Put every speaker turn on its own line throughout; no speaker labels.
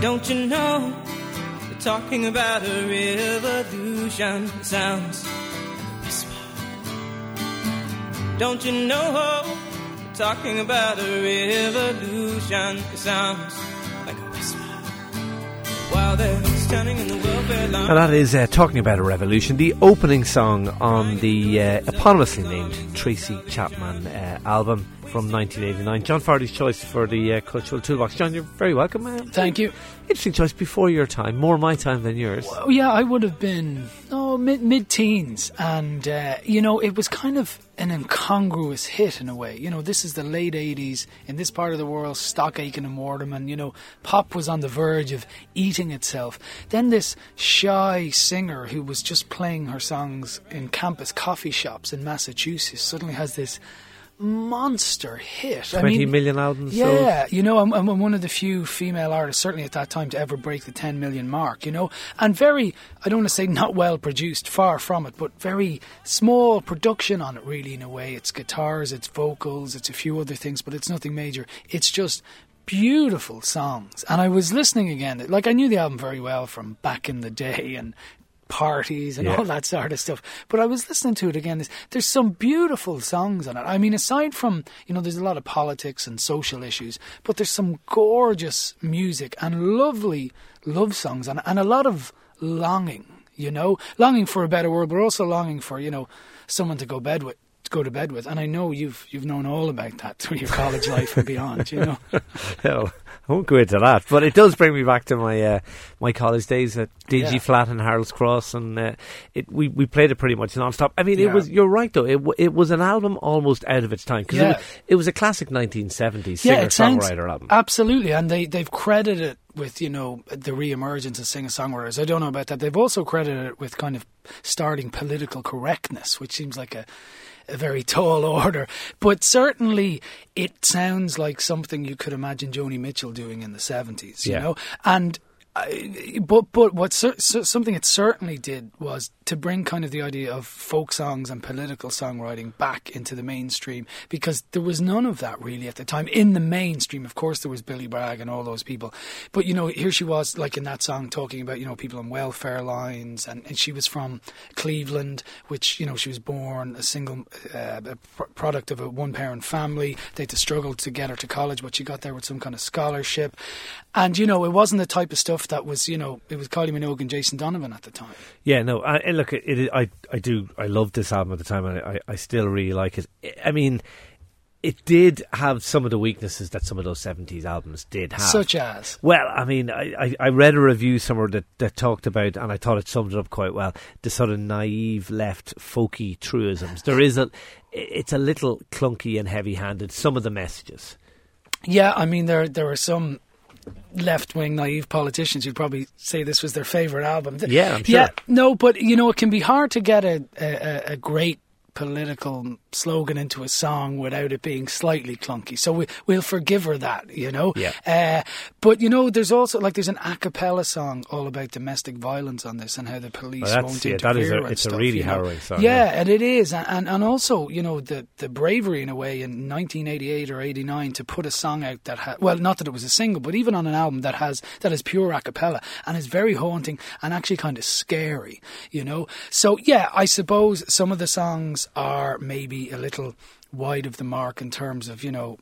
Don't you know? They're talking about a revolution. It sounds like a whisper. Don't you know? They're talking about a revolution. It sounds like a whisper. While they're standing in the welfare line.
And that is uh, talking about a revolution, the opening song on the uh, eponymously named Tracy Chapman uh, album from 1989. John Fardy's choice for the uh, Cultural Toolbox. John, you're very welcome, man.
Thank you.
Interesting choice before your time, more my time than yours.
Well, yeah, I would have been oh mid teens, and uh, you know it was kind of an incongruous hit in a way. You know, this is the late '80s in this part of the world. Stock Aitken and Waterman. You know, pop was on the verge of eating itself. Then this shy singer who was just playing her songs in campus coffee shops in Massachusetts suddenly has this monster hit.
Twenty million albums.
Yeah,
sold.
you know, I'm, I'm one of the few female artists, certainly at that time, to ever break the 10 million mark, you know, and very, I don't want to say not well produced, far from it, but very small production on it, really, in a way. It's guitars, it's vocals, it's a few other things, but it's nothing major. It's just beautiful songs. And I was listening again, like I knew the album very well from back in the day and parties and
Yeah.
all that sort of stuff. But I was listening to it again. There's, some beautiful songs on it. I mean, aside from, you know, there's a lot of politics and social issues, but there's some gorgeous music and lovely love songs and, and a lot of longing, you know, longing for a better world, but also longing for, you know, someone to go bed with. To go to bed with, and I know you've you've known all about that through your college life and beyond. You know,
Hell, I won't go into that, but it does bring me back to my uh, my college days at DG
Yeah.
Flat and Harold's Cross, and uh, it we, we played it pretty much non-stop. I mean, it was you're right though. It w- it was an album almost out of its time because it,
Yeah.
was, it was a classic 1970s
yeah,
singer-songwriter album.
absolutely, and they they've credited it with you know the re-emergence of singer-songwriters. I don't know about that. They've also credited it with kind of starting political correctness, which seems like a a very tall order, but certainly it sounds like something you could imagine Joni Mitchell doing in the seventies. You
Yeah.
know, and. Uh, but but what something it certainly did was to bring kind of the idea of folk songs and political songwriting back into the mainstream because there was none of that really at the time in the mainstream. Of course, there was Billy Bragg and all those people, but you know here she was like in that song talking about you know people on welfare lines and, and she was from Cleveland, which you know she was born a single uh, a pr- product of a one parent family. They had to struggle to get her to college, but she got there with some kind of scholarship, and you know it wasn't the type of stuff that was you know it was Kylie Minogue and Jason Donovan at the time.
Yeah, no, I, look, it, it, I I do I loved this album at the time, and I, I still really like it. I mean, it did have some of the weaknesses that some of those 70s albums did have.
Such as
Well, I mean, I, I, I read a review somewhere that, that talked about, and I thought it summed it up quite well, the sort of naive left folky truisms. There is a, it's a little clunky and heavy-handed. Some of the messages.
Yeah, I mean there there are some left wing naive politicians who'd probably say this was their favourite album.
Yeah, I'm sure.
Yeah, no, but you know it can be hard to get a a, a great political slogan into a song without it being slightly clunky. So we, we'll forgive her that, you know.
Yeah.
Uh, but you know, there's also like there's an a cappella song all about domestic violence on this and how the police
Well,
won't
yeah,
interfere
that is a- it's a really
you know.
harrowing song,
Yeah,
yeah.
and it is, and and, also you know the the bravery in a way in 1988 or 89 to put a song out that well not that it was a single, but even on an album that has that is pure a cappella and is very haunting and actually kind of scary, you know. So yeah, I suppose some of the songs are maybe a little wide of the mark in terms of you know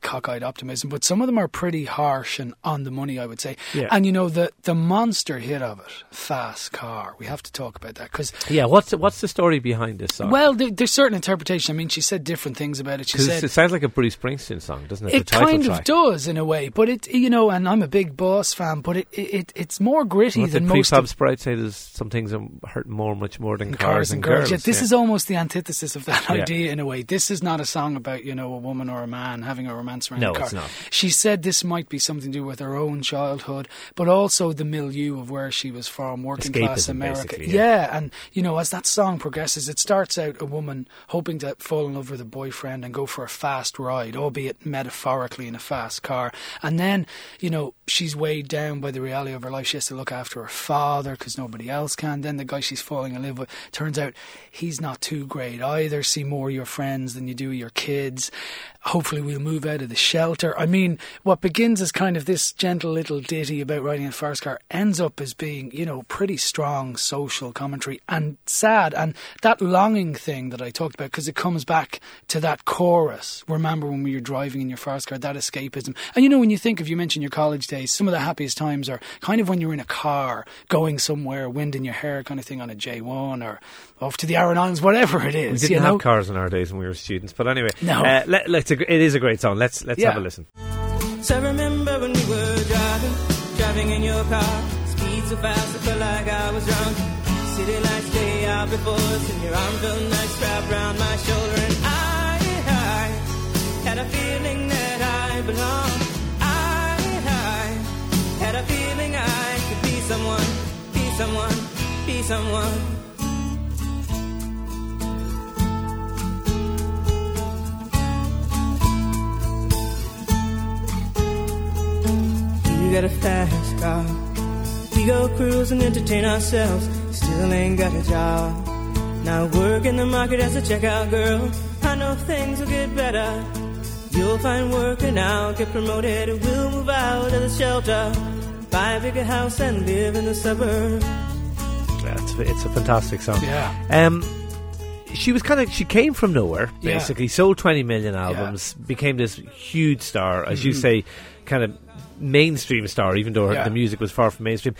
cockeyed optimism, but some of them are pretty harsh and on the money, I would say.
Yeah.
And you know the the monster hit of it, Fast Car. We have to talk about that because
Yeah, what's the, what's the story behind this song?
well, there, there's certain interpretation. I mean, she said different things about it. She said
it sounds like a Bruce Springsteen song, doesn't it?
it
the title
kind
track.
of does in a way, but it you know, and I'm a big Boss fan, but it, it, it it's more gritty than most
Prefab Sprout say? There's some things that hurt more, much more than
cars and girls. Yeah, this
yeah.
is almost the antithesis of that idea in a way. This is not a song about you know a woman or a man having a romance around
No,
a car.
it's not.
She said this might be something to do with her own childhood, but also the milieu of where she was from, working class America.
basically, yeah.
and you know, as that song progresses, it starts out a woman hoping to fall in love with a boyfriend and go for a fast ride, albeit metaphorically in a fast car, and then you know she's weighed down by the reality of her life. She has to look after her father because nobody else can. Then the guy she's falling in love with turns out he's not too great either. See more your friends than you do your kids. Hopefully, we'll move move out of the shelter. I mean, what begins as kind of this gentle little ditty about riding in a fast car ends up as being, you know, pretty strong social commentary and sad. And that longing thing that I talked about, because it comes back to that chorus. Remember when we were driving in your fast car, that escapism. And you know, when you think of, you mentioned your college days, some of the happiest times are kind of when you're in a car going somewhere, wind in your hair kind of thing on a J1 or off to the Aran Islands, whatever it is.
We didn't
you know?
have cars in our days when we were students, but anyway,
No.
uh, let, let's, it is a great song. Let's let's
Yeah.
have a listen.
So I remember when we were driving, driving in your car. Speed so fast, I felt like I was drunk. City lights day out before us, and your arm felt nice wrapped around my shoulder. And I, I had a feeling that I belonged. I, I had a feeling I could be someone, be someone, be someone. Got a fast car. We go cruise and entertain ourselves. Still ain't got a job. Now work in the market as a checkout girl. I know things will get better. You'll find work and I'll get promoted. We'll move out of the shelter. Buy a bigger house and live in the suburbs.
Yeah, it's, it's a fantastic song.
Yeah.
Um, she was kind of she came from nowhere
Yeah.
basically. Sold twenty million albums, became this huge star, as you
Mm-hmm.
say, kind of mainstream star. Even though her,
Yeah.
the music was far from mainstream.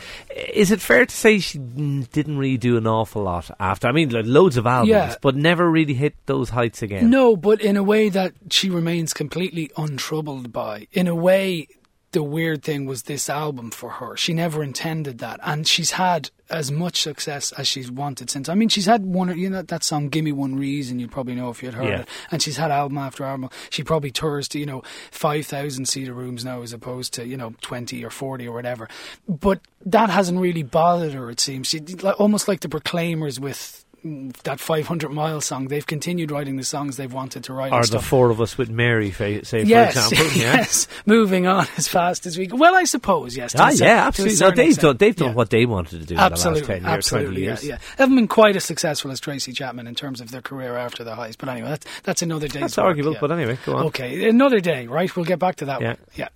Is it fair to say she didn't really do an awful lot after? I mean, like, loads of albums,
Yeah.
but never really hit those heights again.
No, but in a way that she remains completely untroubled by. In a way, the weird thing was this album for her. She never intended that, and she's had as much success as she's wanted since. I mean, she's had one, you know, that song "Give Me One Reason." You probably know if you had heard
Yeah.
it, and she's had album after album. She probably tours to you know five thousand seater rooms now, as opposed to you know twenty or forty or whatever. But that hasn't really bothered her. It seems she like, almost like the Proclaimers with. That 500 mile song, they've continued writing the songs they've wanted to write.
Or
and
the four of us with Mary, say
yes,
for example. Yeah.
yes. Moving on as fast as we. Well, I suppose yes.
Ah, yeah,
a
absolutely. No, they've
extent.
done, they've done
Yeah.
what they wanted to do
Absolutely,
in the last 10 years,
absolutely,
20 years.
yeah, yeah. They haven't been quite as successful as Tracy Chapman in terms of their career after the highs, but anyway, that's that's another day.
That's
work,
arguable,
yeah.
but anyway, go on.
Okay, another day, right? We'll get back to that
Yeah.
one. Yeah.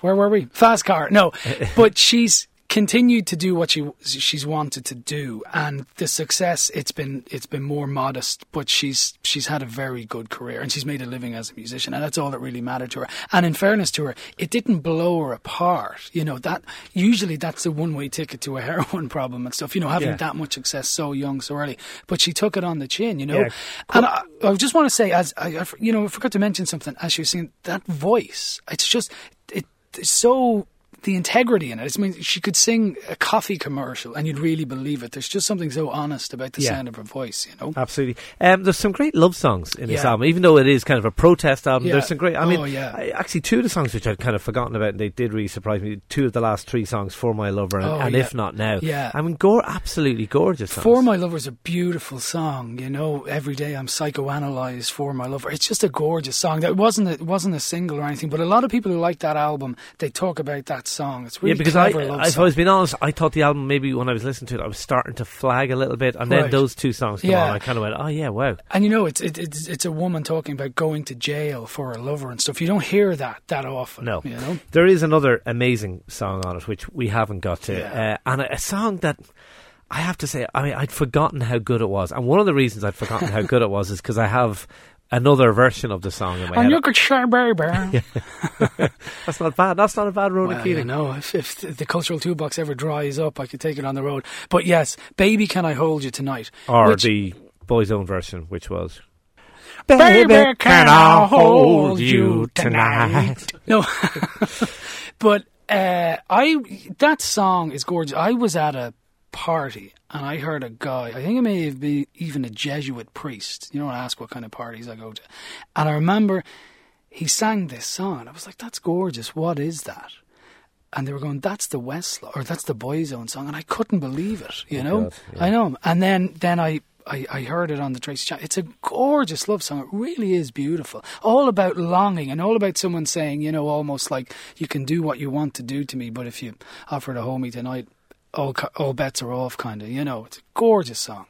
Where were we? Fast car. No, but she's continued to do what she she's wanted to do, and the success it's been it's been more modest, but she's she's had a very good career, and she's made a living as a musician, and that's all that really mattered to her. And in fairness to her, it didn't blow her apart. You know that usually that's a one way ticket to a heroin problem and stuff. You know, having
Yeah.
that much success so young, so early, but she took it on the chin. You know,
Yeah.
and I, I just want to say, as I, I, you know, I forgot to mention something as she was saying that voice. It's just it, it's so the integrity in it. I mean, she could sing a coffee commercial and you'd really believe it. There's just something so honest about the
Yeah.
sound of her voice. You know.
Absolutely. Um, there's some great love songs in this
Yeah.
album, even though it is kind of a protest album.
Yeah.
There's some great. I mean,
Oh.
I, actually, two of the songs which I'd kind of forgotten about, and they did really surprise me. Two of the last three songs, "For My Lover" and,
Oh,
and. "If Not Now."
Yeah.
I mean, gore, absolutely gorgeous. Songs.
For My Lover is a beautiful song, you know. Every day I'm psychoanalyzed for my lover. It's just a gorgeous song. That wasn't a, it wasn't a single or anything, but a lot of people who like that album, they talk about that song. It's really
yeah, because I,
clever love
if
song.
I was honest, I thought the album maybe when I was listening to it, I was starting to flag a little bit, and then those two songs come
Yeah.
on, I kind of went, "Oh yeah, wow."
And you know, it's it, it's it's a woman talking about going to jail for a lover and stuff. You don't hear that that often.
No.
you know.
There is another amazing song on it which we haven't got to,
Yeah.
uh, and a, a song that I have to say, I mean, I'd forgotten how good it was, and one of the reasons I'd forgotten how good it was is because I have another version of the song in my
And
head.
you could share baby.
That's not bad. That's not a bad Ronan
Well,
Keating.
know, if, if the cultural toolbox ever dries up, I could take it on the road. But yes, baby, can I hold you tonight?
Or
Which-
the Boyzone version, which was.
Baby, can I hold you tonight? No, but uh, I that song is gorgeous. I was at a party and I heard a guy. I think it may have been even a Jesuit priest. You don't ask what kind of parties I go to, and I remember he sang this song. I was like, "That's gorgeous. What is that?" And they were going, "That's the Westlife, or that's the Boyzone song," and I couldn't believe it. You oh, know,
Oh, God, yeah.
I know. And then then I. I, I heard it on the Tracy Chapman. It's a gorgeous love song. It really is beautiful. All about longing and all about someone saying, you know, almost like you can do what you want to do to me, but if you offer to hold me tonight, all all bets are off. Kind of, you know. It's a gorgeous song.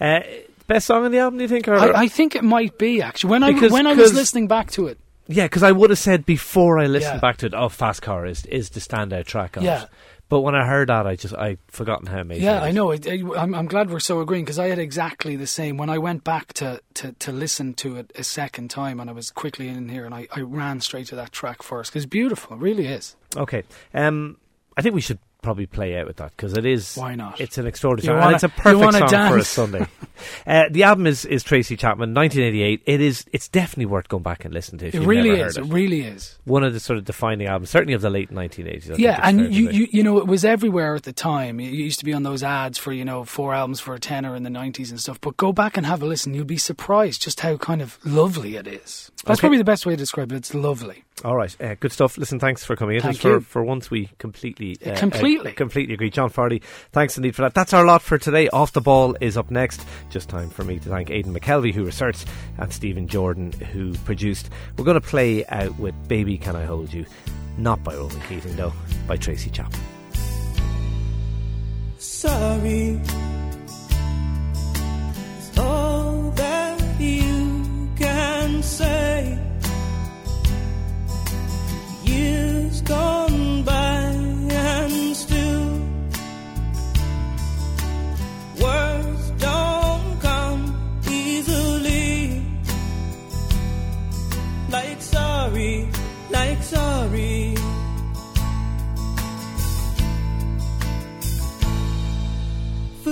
Uh, best song on the album, do you think? Or,
I, I think it might be actually when I when I was listening back to it.
Yeah, because I would have said before I listened
Yeah.
back to it, "Oh, Fast Car is is the standout track on
Yeah.
it." But when I heard that, I just I forgotten how amazing.
Yeah,
it
I know. It, it- I'm, I'm glad we're so agreeing because I had exactly the same. When I went back to, to, to listen to it a second time, and I was quickly in here, and I, I ran straight to that track first because it's beautiful. It really is.
Okay, um, I think we should probably play out with that because it is.
Why not?
It's an extraordinary
wanna-
it's a perfect song for a? Sunday. uh, the album is, is Tracy Chapman, 1988. It is. It's definitely worth going back and listening to. If
It really
never
is. It
it.
really is.
One of the sort of defining albums, certainly of the late 1980s. I
Yeah, and you, you you know it was everywhere at the time. It used to be on those ads for you know four albums for a tenner in the nineties and stuff. But go back and have a listen. You'll be surprised just how kind of lovely it is. That's
Okay.
probably the best way to describe it. It's lovely.
All right, uh, good stuff. Listen, thanks for coming in.
Thank
for,
you.
for once we completely, uh,
Completely.
uh, completely agree. John Fardy, thanks indeed for that. That's our lot for today. Off the ball is up next. Just time for me to thank Aidan McKelvey who researched and Stephen Jordan who produced. We're going to play out with "Baby Can I Hold You," not by Ronan Keating though, by Tracy Chapman.
sorry.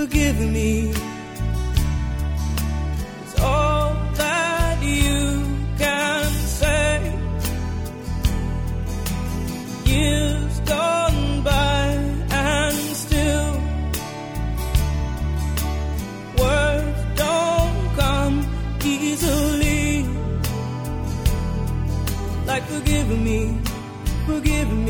Forgive me. It's all that you can say. Years gone by and still words don't come easily. Like forgive me, forgive me.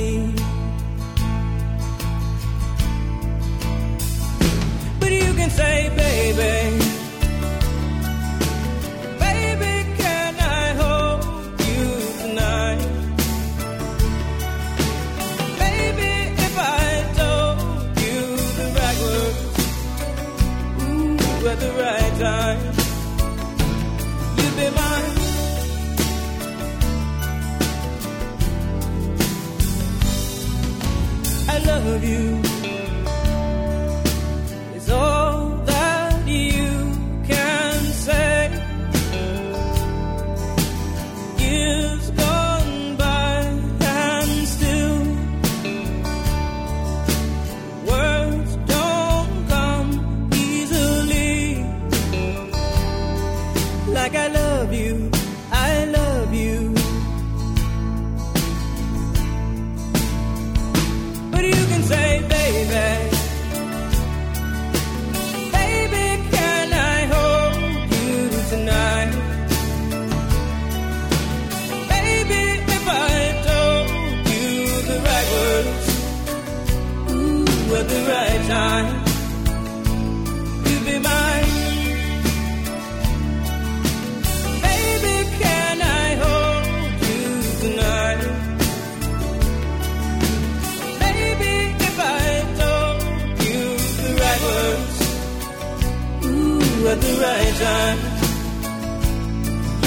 At the right time,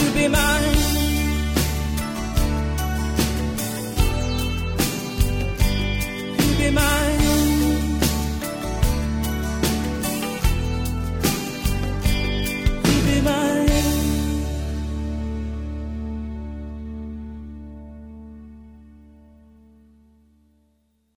you'd be mine.